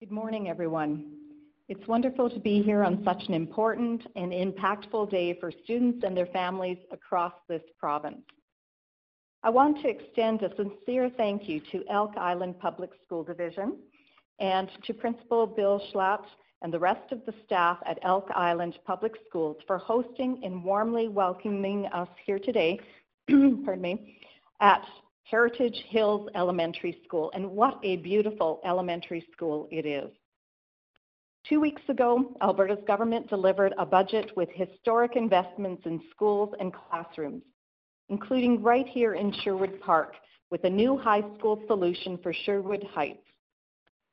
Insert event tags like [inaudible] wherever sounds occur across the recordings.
Good morning, everyone. It's wonderful to be here on such an important and impactful day for students and their families across this province. I want to extend a sincere thank you to Elk Island Public School Division and to Principal Bill Schlatt and the rest of the staff at Elk Island Public Schools for hosting and warmly welcoming us here today, [clears throat] pardon me, at Heritage Hills Elementary School. And what a beautiful elementary school it is. Two weeks ago, Alberta's government delivered a budget with historic investments in schools and classrooms, including right here in Sherwood Park with a new high school solution for Sherwood Heights.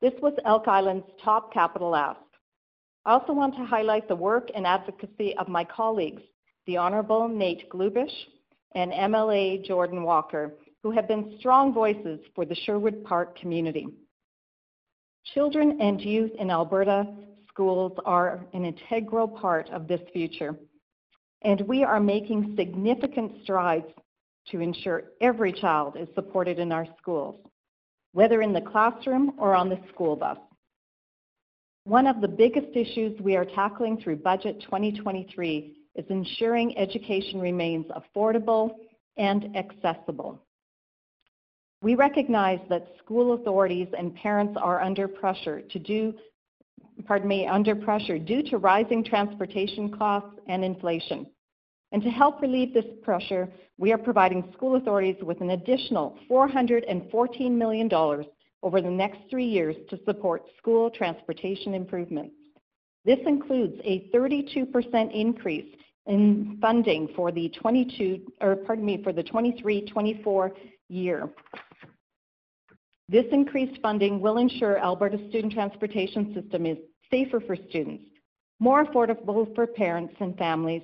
This was Elk Island's top capital ask. I also want to highlight the work and advocacy of my colleagues, the Honourable Nate Glubish and MLA Jordan Walker, who have been strong voices for the Sherwood Park community. Children and youth in Alberta schools are an integral part of this future, and we are making significant strides to ensure every child is supported in our schools, whether in the classroom or on the school bus. One of the biggest issues we are tackling through Budget 2023 is ensuring education remains affordable and accessible. We recognize that school authorities and parents are under pressure to do, pardon me, under pressure due to rising transportation costs and inflation. And to help relieve this pressure, we are providing school authorities with an additional $414 million over the next three years to support school transportation improvements. This includes a 32% increase in funding for the 22 or pardon me for the 23-24 year. This increased funding will ensure Alberta's student transportation system is safer for students, more affordable for parents and families,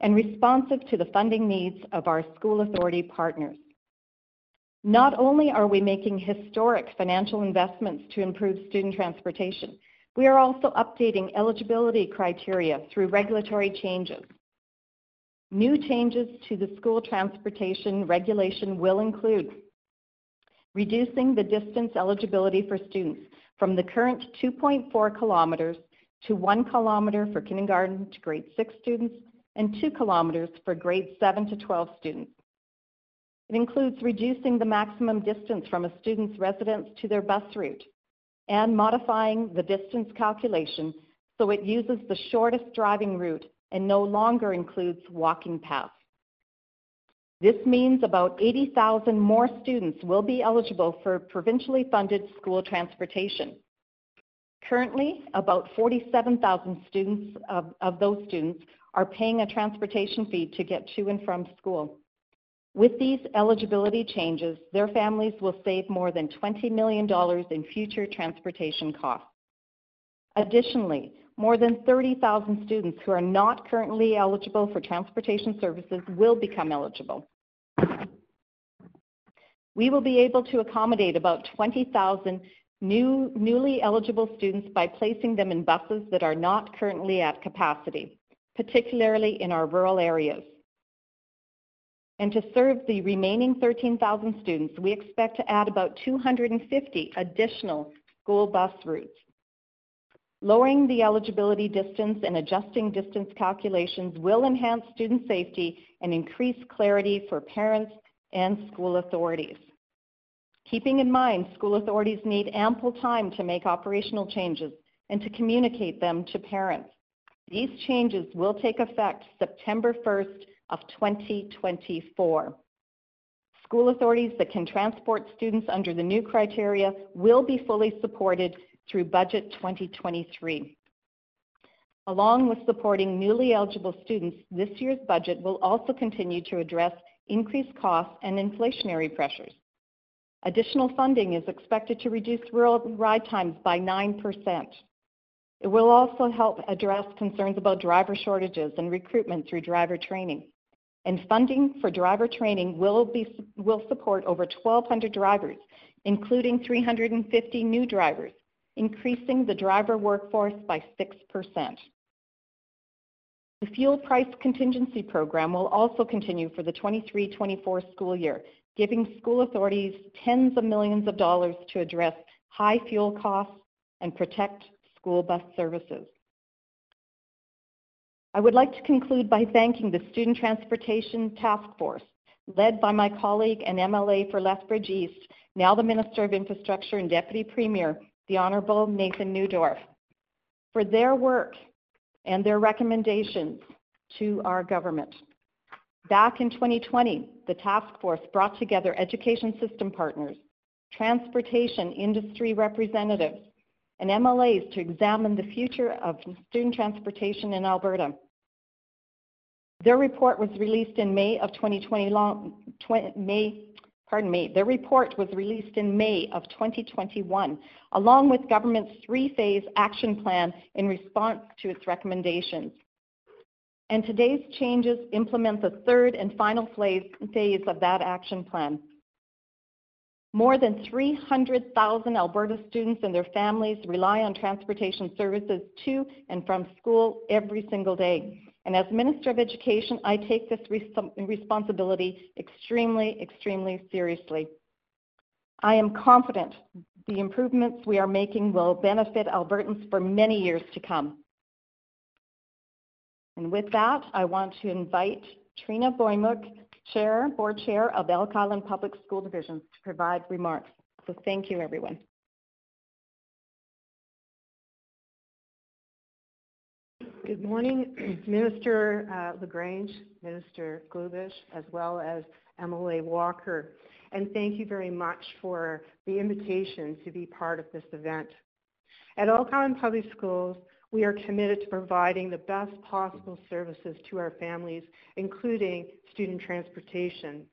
and responsive to the funding needs of our school authority partners. Not only are we making historic financial investments to improve student transportation, we are also updating eligibility criteria through regulatory changes. New changes to the school transportation regulation will include reducing the distance eligibility for students from the current 2.4 kilometers to 1 kilometer for kindergarten to grade 6 students and 2 kilometers for grade 7 to 12 students. It includes reducing the maximum distance from a student's residence to their bus route and modifying the distance calculation so it uses the shortest driving route and no longer includes walking paths. This means about 80,000 more students will be eligible for provincially funded school transportation. Currently, about 47,000 students of, of those students are paying a transportation fee to get to and from school. With these eligibility changes, their families will save more than $20 million in future transportation costs. Additionally, more than 30,000 students who are not currently eligible for transportation services will become eligible. We will be able to accommodate about 20,000 new, newly eligible students by placing them in buses that are not currently at capacity, particularly in our rural areas. And to serve the remaining 13,000 students, we expect to add about 250 additional school bus routes. Lowering the eligibility distance and adjusting distance calculations will enhance student safety and increase clarity for parents and school authorities. Keeping in mind, school authorities need ample time to make operational changes and to communicate them to parents. These changes will take effect September 1st of 2024. School authorities that can transport students under the new criteria will be fully supported through Budget 2023. Along with supporting newly eligible students, this year's budget will also continue to address increased costs and inflationary pressures. Additional funding is expected to reduce rural ride times by 9%. It will also help address concerns about driver shortages and recruitment through driver training. And funding for driver training will, be, will support over 1,200 drivers, including 350 new drivers, increasing the driver workforce by 6%. The fuel price contingency program will also continue for the 23-24 school year, giving school authorities tens of millions of dollars to address high fuel costs and protect school bus services. I would like to conclude by thanking the Student Transportation Task Force, led by my colleague and MLA for Lethbridge East, now the Minister of Infrastructure and Deputy Premier, the Honourable Nathan Neudorf, for their work and their recommendations to our government. Back in 2020, the task force brought together education system partners, transportation industry representatives, and MLAs to examine the future of student transportation in Alberta. Their report was released in May of 2020, long, 20, May, pardon me, their report was released in May of 2021, along with government's three-phase action plan in response to its recommendations. And today's changes implement the third and final phase of that action plan. More than 300,000 Alberta students and their families rely on transportation services to and from school every single day. And as Minister of Education, I take this res responsibility extremely, extremely seriously. I am confident the improvements we are making will benefit Albertans for many years to come. And with that, I want to invite Trina Boymook, Chair, Board Chair of Elk Island Public School Division, to provide remarks. So thank you, everyone. Good morning, [clears throat] Minister uh, LaGrange, Minister Glubish, as well as MLA Walker. And thank you very much for the invitation to be part of this event. At Elk Island Public Schools, we are committed to providing the best possible services to our families, including student transportation.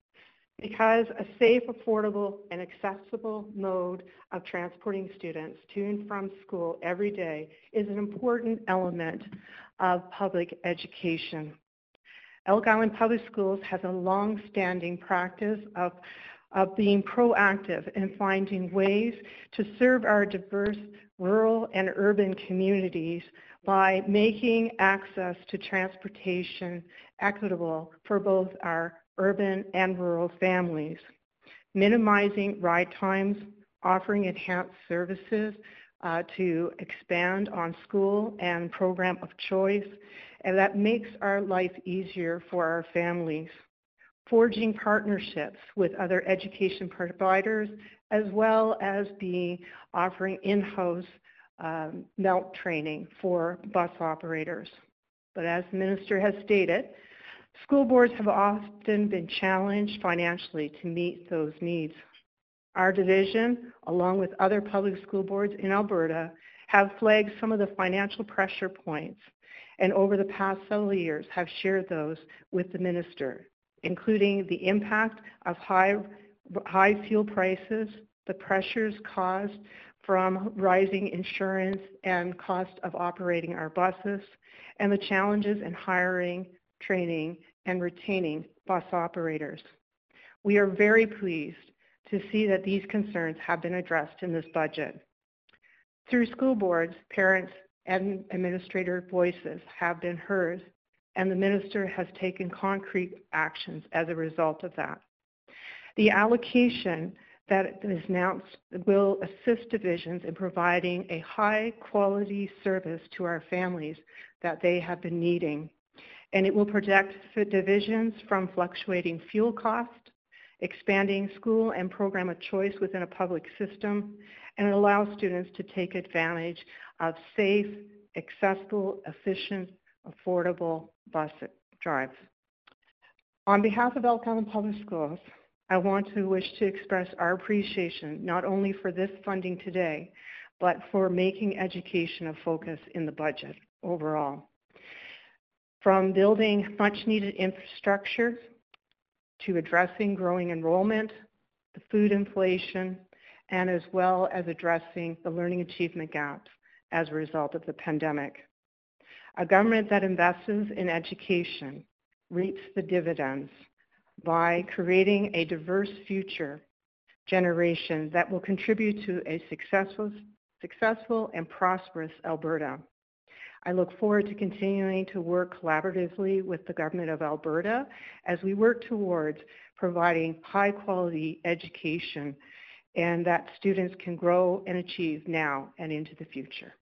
Because a safe, affordable, and accessible mode of transporting students to and from school every day is an important element of public education. Elk Island Public Schools has a long-standing practice of, of being proactive and finding ways to serve our diverse rural and urban communities by making access to transportation equitable for both our urban and rural families, minimizing ride times, offering enhanced services uh, to expand on school and program of choice, and that makes our life easier for our families. Forging partnerships with other education providers as well as being offering in-house um, MELT training for bus operators. But as the minister has stated, school boards have often been challenged financially to meet those needs. Our division, along with other public school boards in Alberta, have flagged some of the financial pressure points and over the past several years have shared those with the minister, including the impact of high high fuel prices, the pressures caused from rising insurance and cost of operating our buses, and the challenges in hiring, training, and retaining bus operators. We are very pleased to see that these concerns have been addressed in this budget. Through school boards, parents and administrator voices have been heard, and the minister has taken concrete actions as a result of that. The mm-hmm. allocation that is announced will assist divisions in providing a high quality service to our families that they have been needing. And it will protect divisions from fluctuating fuel costs, expanding school and program of choice within a public system, and it allows students to take advantage of safe, accessible, efficient, affordable bus drives. On behalf of Elk Island Public Schools, I want to wish to express our appreciation not only for this funding today, but for making education a focus in the budget overall. From building much needed infrastructure to addressing growing enrollment, the food inflation, and as well as addressing the learning achievement gaps as a result of the pandemic. A government that invests in education reaps the dividends by creating a diverse future generation that will contribute to a successful, successful and prosperous Alberta. I look forward to continuing to work collaboratively with the Government of Alberta as we work towards providing high quality education and that students can grow and achieve now and into the future.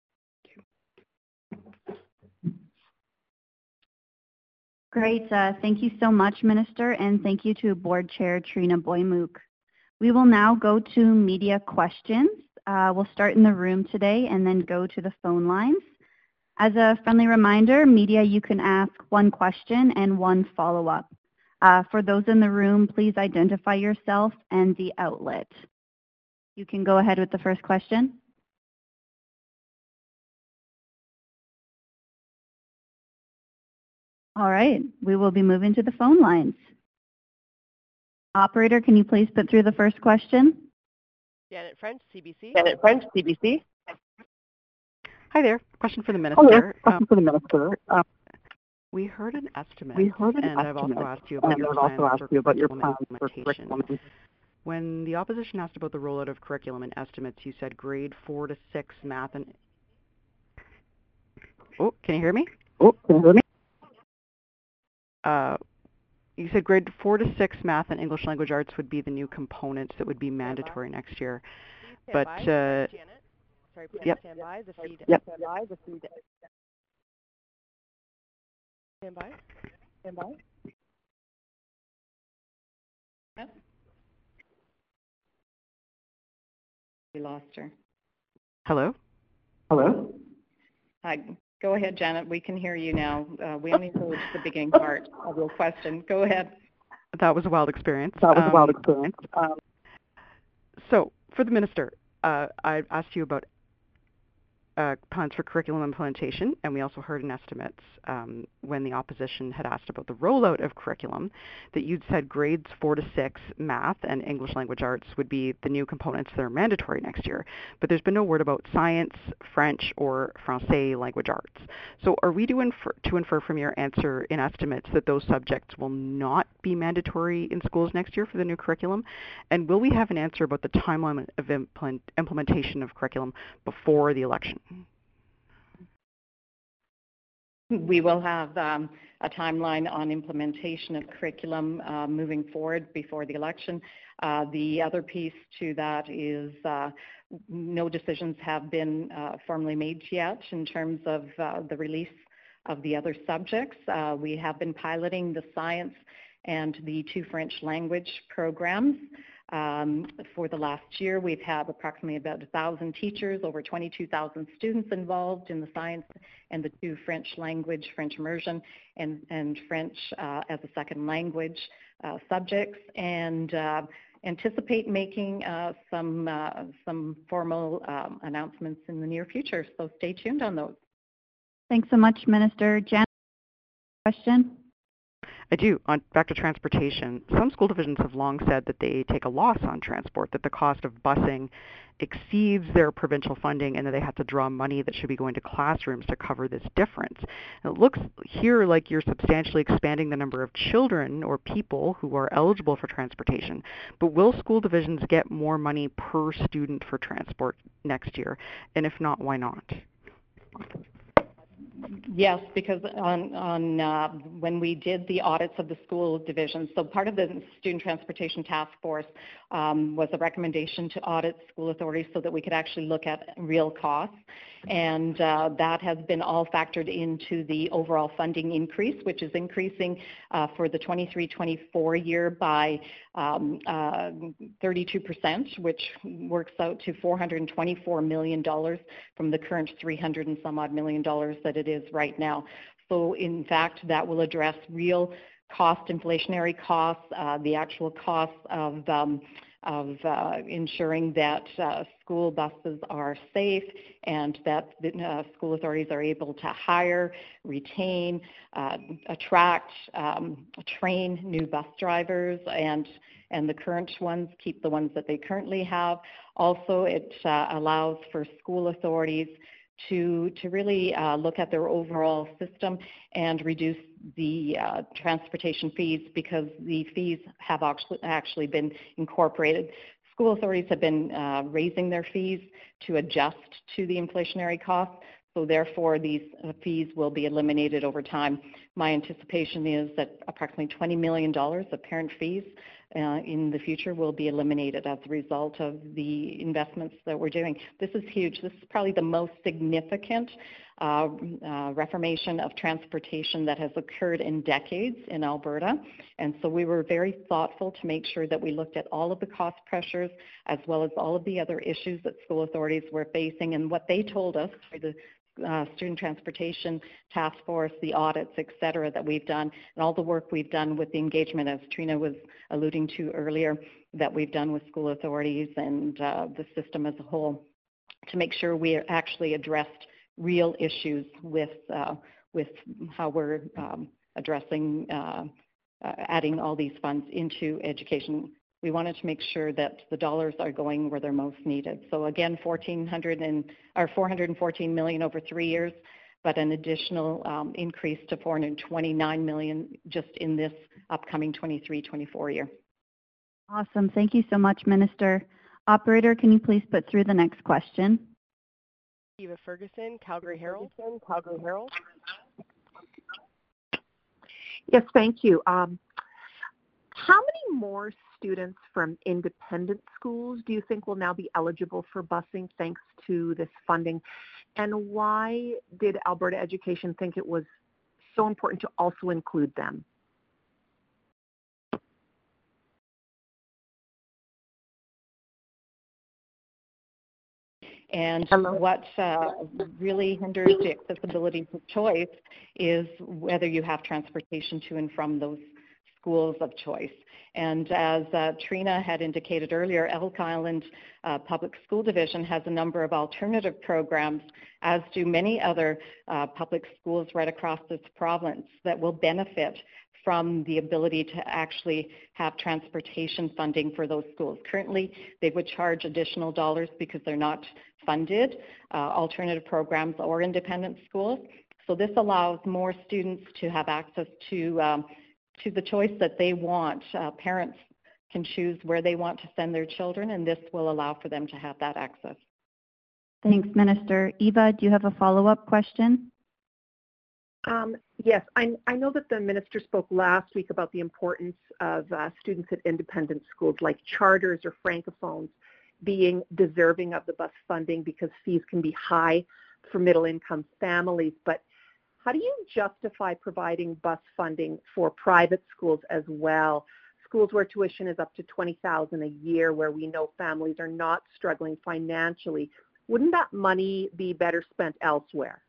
Great. Uh, thank you so much, Minister, and thank you to Board Chair Trina Boymook. We will now go to media questions. Uh, we'll start in the room today and then go to the phone lines. As a friendly reminder, media, you can ask one question and one follow-up. Uh, for those in the room, please identify yourself and the outlet. You can go ahead with the first question. All right, we will be moving to the phone lines. Operator, can you please put through the first question? Janet French, CBC. Janet French, CBC. Hi there. Question for the minister. Hi there. Question um, for the minister. Um, we heard an estimate. We heard an and estimate. I've also asked you about and your I've plans also asked you about your plans for curriculum. When the opposition asked about the rollout of curriculum and estimates, you said grade four to six math and. Oh, can you hear me? Oh, can you hear me? Uh, you said grade four to six math and English language arts would be the new components that would be mandatory next year. But uh, Sorry, please yep. stand by. The feed. Yep. Stand by. The feed. Stand by. Stand by. Yep. We lost her. Hello. Hello. Hi. Go ahead, Janet. We can hear you now. Uh, we only heard the beginning part of your question. Go ahead. That was a wild experience. That was um, a wild experience. Um, so, for the minister, uh, I asked you about uh, for curriculum implementation, and we also heard in estimates um, when the opposition had asked about the rollout of curriculum that you'd said grades four to six math and English language arts would be the new components that are mandatory next year. But there's been no word about science, French, or Francais language arts. So are we to infer, to infer from your answer in estimates that those subjects will not be mandatory in schools next year for the new curriculum? And will we have an answer about the timeline of implement, implementation of curriculum before the election? We will have um, a timeline on implementation of curriculum uh, moving forward before the election. Uh, the other piece to that is uh, no decisions have been uh, formally made yet in terms of uh, the release of the other subjects. Uh, we have been piloting the science and the two French language programs. Um, for the last year, we've had approximately about 1,000 teachers, over 22,000 students involved in the science and the two French language, French immersion, and, and French uh, as a second language uh, subjects, and uh, anticipate making uh, some, uh, some formal um, announcements in the near future. So stay tuned on those. Thanks so much, Minister. Jan, question? I do. On back to transportation, some school divisions have long said that they take a loss on transport, that the cost of busing exceeds their provincial funding and that they have to draw money that should be going to classrooms to cover this difference. And it looks here like you're substantially expanding the number of children or people who are eligible for transportation. But will school divisions get more money per student for transport next year? And if not, why not? Yes, because on, on uh, when we did the audits of the school divisions, so part of the Student Transportation Task Force um, was a recommendation to audit school authorities so that we could actually look at real costs. And uh, that has been all factored into the overall funding increase, which is increasing uh, for the 23-24 year by um, 32%, uh, which works out to $424 million from the current 300 and some odd million dollars that it is right now. So in fact, that will address real cost, inflationary costs, uh, the actual costs of um, of uh, ensuring that uh, school buses are safe and that the, uh, school authorities are able to hire, retain, uh, attract, um, train new bus drivers and and the current ones keep the ones that they currently have. Also, it uh, allows for school authorities to, to really uh, look at their overall system and reduce the uh, transportation fees because the fees have actually, been incorporated. School authorities have been uh, raising their fees to adjust to the inflationary costs, so therefore these uh, fees will be eliminated over time. My anticipation is that approximately $20 million of parent fees in the future will be eliminated as a result of the investments that we're doing. This is huge. This is probably the most significant uh, uh, reformation of transportation that has occurred in decades in Alberta. And so we were very thoughtful to make sure that we looked at all of the cost pressures as well as all of the other issues that school authorities were facing and what they told us through the uh, student transportation task force, the audits, et cetera, that we've done, and all the work we've done with the engagement, as Trina was alluding to earlier, that we've done with school authorities and uh, the system as a whole to make sure we actually addressed real issues with, uh, with how we're um, addressing uh, uh, adding all these funds into education we wanted to make sure that the dollars are going where they're most needed. So again, 1400 and, or 414 million over three years, but an additional um, increase to 429 million just in this upcoming 23-24 year. Awesome. Thank you so much, Minister. Operator, can you please put through the next question? Eva Ferguson, Calgary Herald. Calgary Herald. Yes, thank you. Um, how many more students from independent schools do you think will now be eligible for busing thanks to this funding? And why did Alberta Education think it was so important to also include them? And Hello. what uh, really hinders the accessibility to choice is whether you have transportation to and from those schools of choice. And as uh, Trina had indicated earlier, Elk Island uh, Public School Division has a number of alternative programs, as do many other uh, public schools right across this province that will benefit from the ability to actually have transportation funding for those schools. Currently, they would charge additional dollars because they're not funded, uh, alternative programs or independent schools. So this allows more students to have access to um, to the choice that they want. Uh, parents can choose where they want to send their children, and this will allow for them to have that access. Thanks, Minister. Eva, do you have a follow-up question? Um, yes, I, I, know that the minister spoke last week about the importance of uh, students at independent schools like charters or francophones being deserving of the bus funding because fees can be high for middle income families. But how do you justify providing bus funding for private schools as well? Schools where tuition is up to 20000 a year, where we know families are not struggling financially. Wouldn't that money be better spent elsewhere?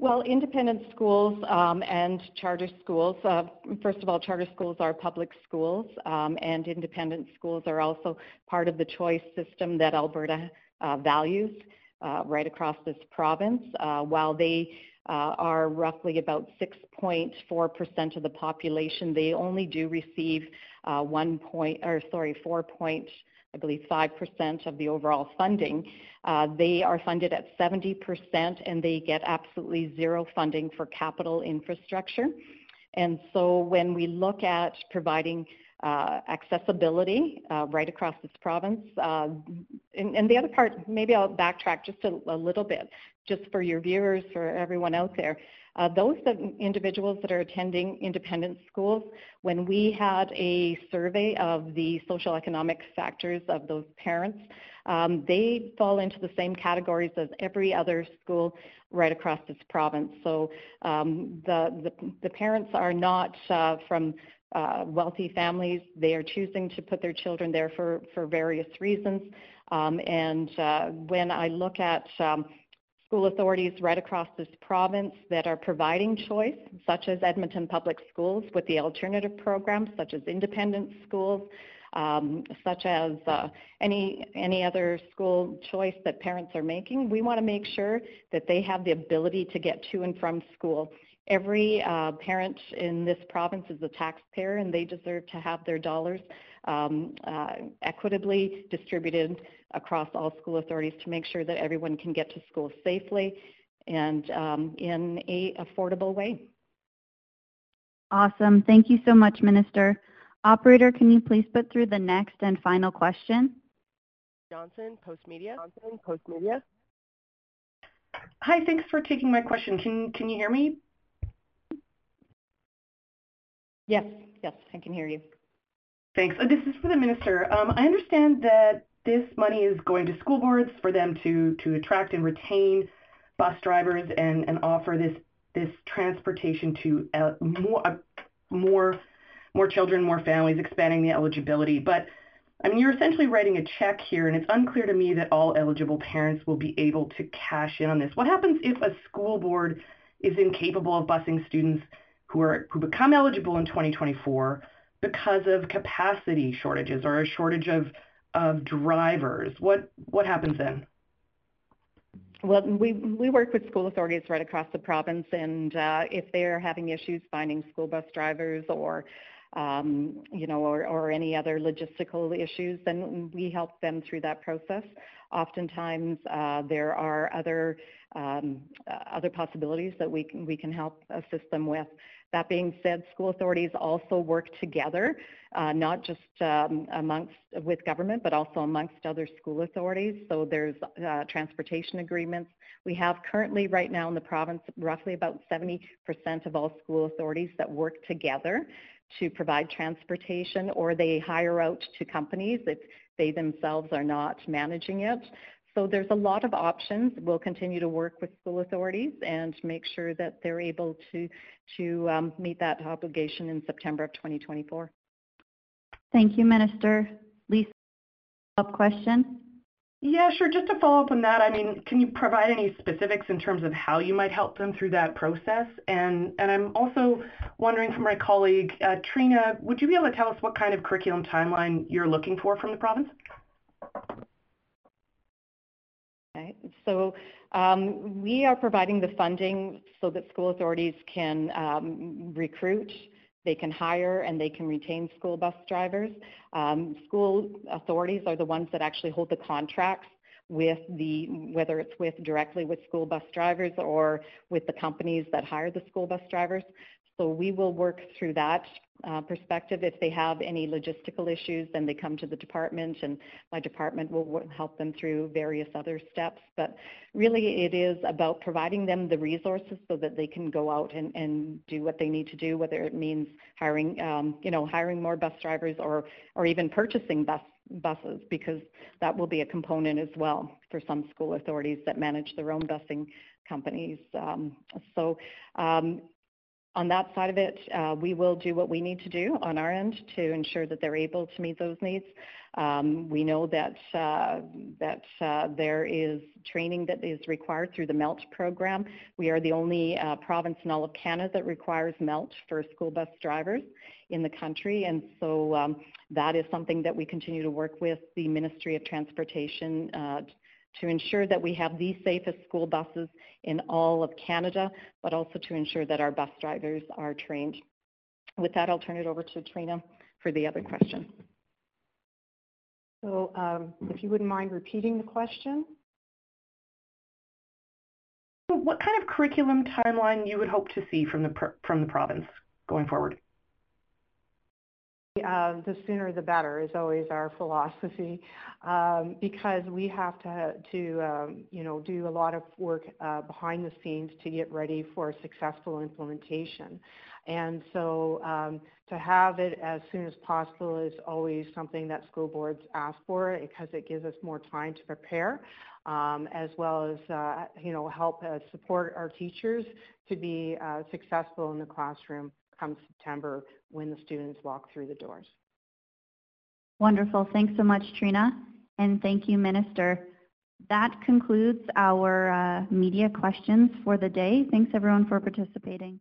Well, independent schools um, and charter schools, uh, first of all, charter schools are public schools, um, and independent schools are also part of the choice system that Alberta uh, values uh, right across this province. Uh, while they uh, are roughly about 6.4% of the population, they only do receive uh, one point, or sorry, 4 point, I believe 5% of the overall funding. Uh, they are funded at 70% and they get absolutely zero funding for capital infrastructure. And so when we look at providing uh, accessibility uh, right across this province. Uh, and, and, the other part, maybe I'll backtrack just a, a, little bit, just for your viewers, for everyone out there. Uh, those that, individuals that are attending independent schools, when we had a survey of the social economic factors of those parents, um, they fall into the same categories as every other school right across this province. So um, the, the, the, parents are not uh, from uh, wealthy families. They are choosing to put their children there for, for various reasons. Um, and uh, when I look at um, school authorities right across this province that are providing choice, such as Edmonton Public Schools with the alternative programs, such as independent schools, um, such as uh, any any other school choice that parents are making, we want to make sure that they have the ability to get to and from school Every uh, parent in this province is a taxpayer and they deserve to have their dollars um, uh, equitably distributed across all school authorities to make sure that everyone can get to school safely and um, in a affordable way. Awesome. Thank you so much, Minister. Operator, can you please put through the next and final question? Johnson, Postmedia. Johnson, Postmedia. Hi, thanks for taking my question. Can, can you hear me? Yes, yes, I can hear you. Thanks. Uh, This is for the minister. Um, I understand that this money is going to school boards for them to, to attract and retain bus drivers and, and offer this, this transportation to uh, more, uh, more, more children, more families, expanding the eligibility. But I mean, you're essentially writing a check here, and it's unclear to me that all eligible parents will be able to cash in on this. What happens if a school board is incapable of busing students who are who become eligible in 2024 because of capacity shortages or a shortage of of drivers? What what happens then? Well, we, we work with school authorities right across the province, and uh, if they're having issues finding school bus drivers or um, you know, or, or any other logistical issues, then we help them through that process. Oftentimes, uh, there are other um, uh, other possibilities that we can we can help assist them with. That being said, school authorities also work together, uh, not just um, amongst with government, but also amongst other school authorities. So there's uh, transportation agreements. We have currently, right now in the province, roughly about 70% of all school authorities that work together to provide transportation or they hire out to companies if they themselves are not managing it. So there's a lot of options. We'll continue to work with school authorities and make sure that they're able to, to um, meet that obligation in September of 2024. Thank you, Minister. Lisa, up question? Yeah, sure. Just to follow up on that, I mean, can you provide any specifics in terms of how you might help them through that process? And and I'm also wondering from my colleague, uh, Trina, would you be able to tell us what kind of curriculum timeline you're looking for from the province? Okay, so um, we are providing the funding so that school authorities can um, recruit they can hire and they can retain school bus drivers. Um, school authorities are the ones that actually hold the contracts with the, whether it's with directly with school bus drivers or with the companies that hire the school bus drivers. So we will work through that uh, perspective. If they have any logistical issues, then they come to the department and my department will help them through various other steps. But really it is about providing them the resources so that they can go out and, and do what they need to do, whether it means hiring, um, you know, hiring more bus drivers or, or even purchasing bus buses because that will be a component as well for some school authorities that manage their own busing companies. Um, so um, on that side of it, uh, we will do what we need to do on our end to ensure that they're able to meet those needs. Um, we know that uh, that uh, there is training that is required through the MELT program. We are the only uh, province in all of Canada that requires MELT for school bus drivers in the country, and so um, that is something that we continue to work with the Ministry of Transportation uh, to ensure that we have the safest school buses in all of Canada, but also to ensure that our bus drivers are trained. With that, I'll turn it over to Trina for the other question. So um, if you wouldn't mind repeating the question. What kind of curriculum timeline you would hope to see from the from the province going forward? Uh, the sooner the better is always our philosophy um, because we have to, to um, you know, do a lot of work uh, behind the scenes to get ready for successful implementation. And so um, to have it as soon as possible is always something that school boards ask for because it gives us more time to prepare um, as well as, uh, you know, help uh, support our teachers to be uh, successful in the classroom come September when the students walk through the doors. Wonderful. Thanks so much, Trina. And thank you, Minister. That concludes our uh, media questions for the day. Thanks everyone for participating.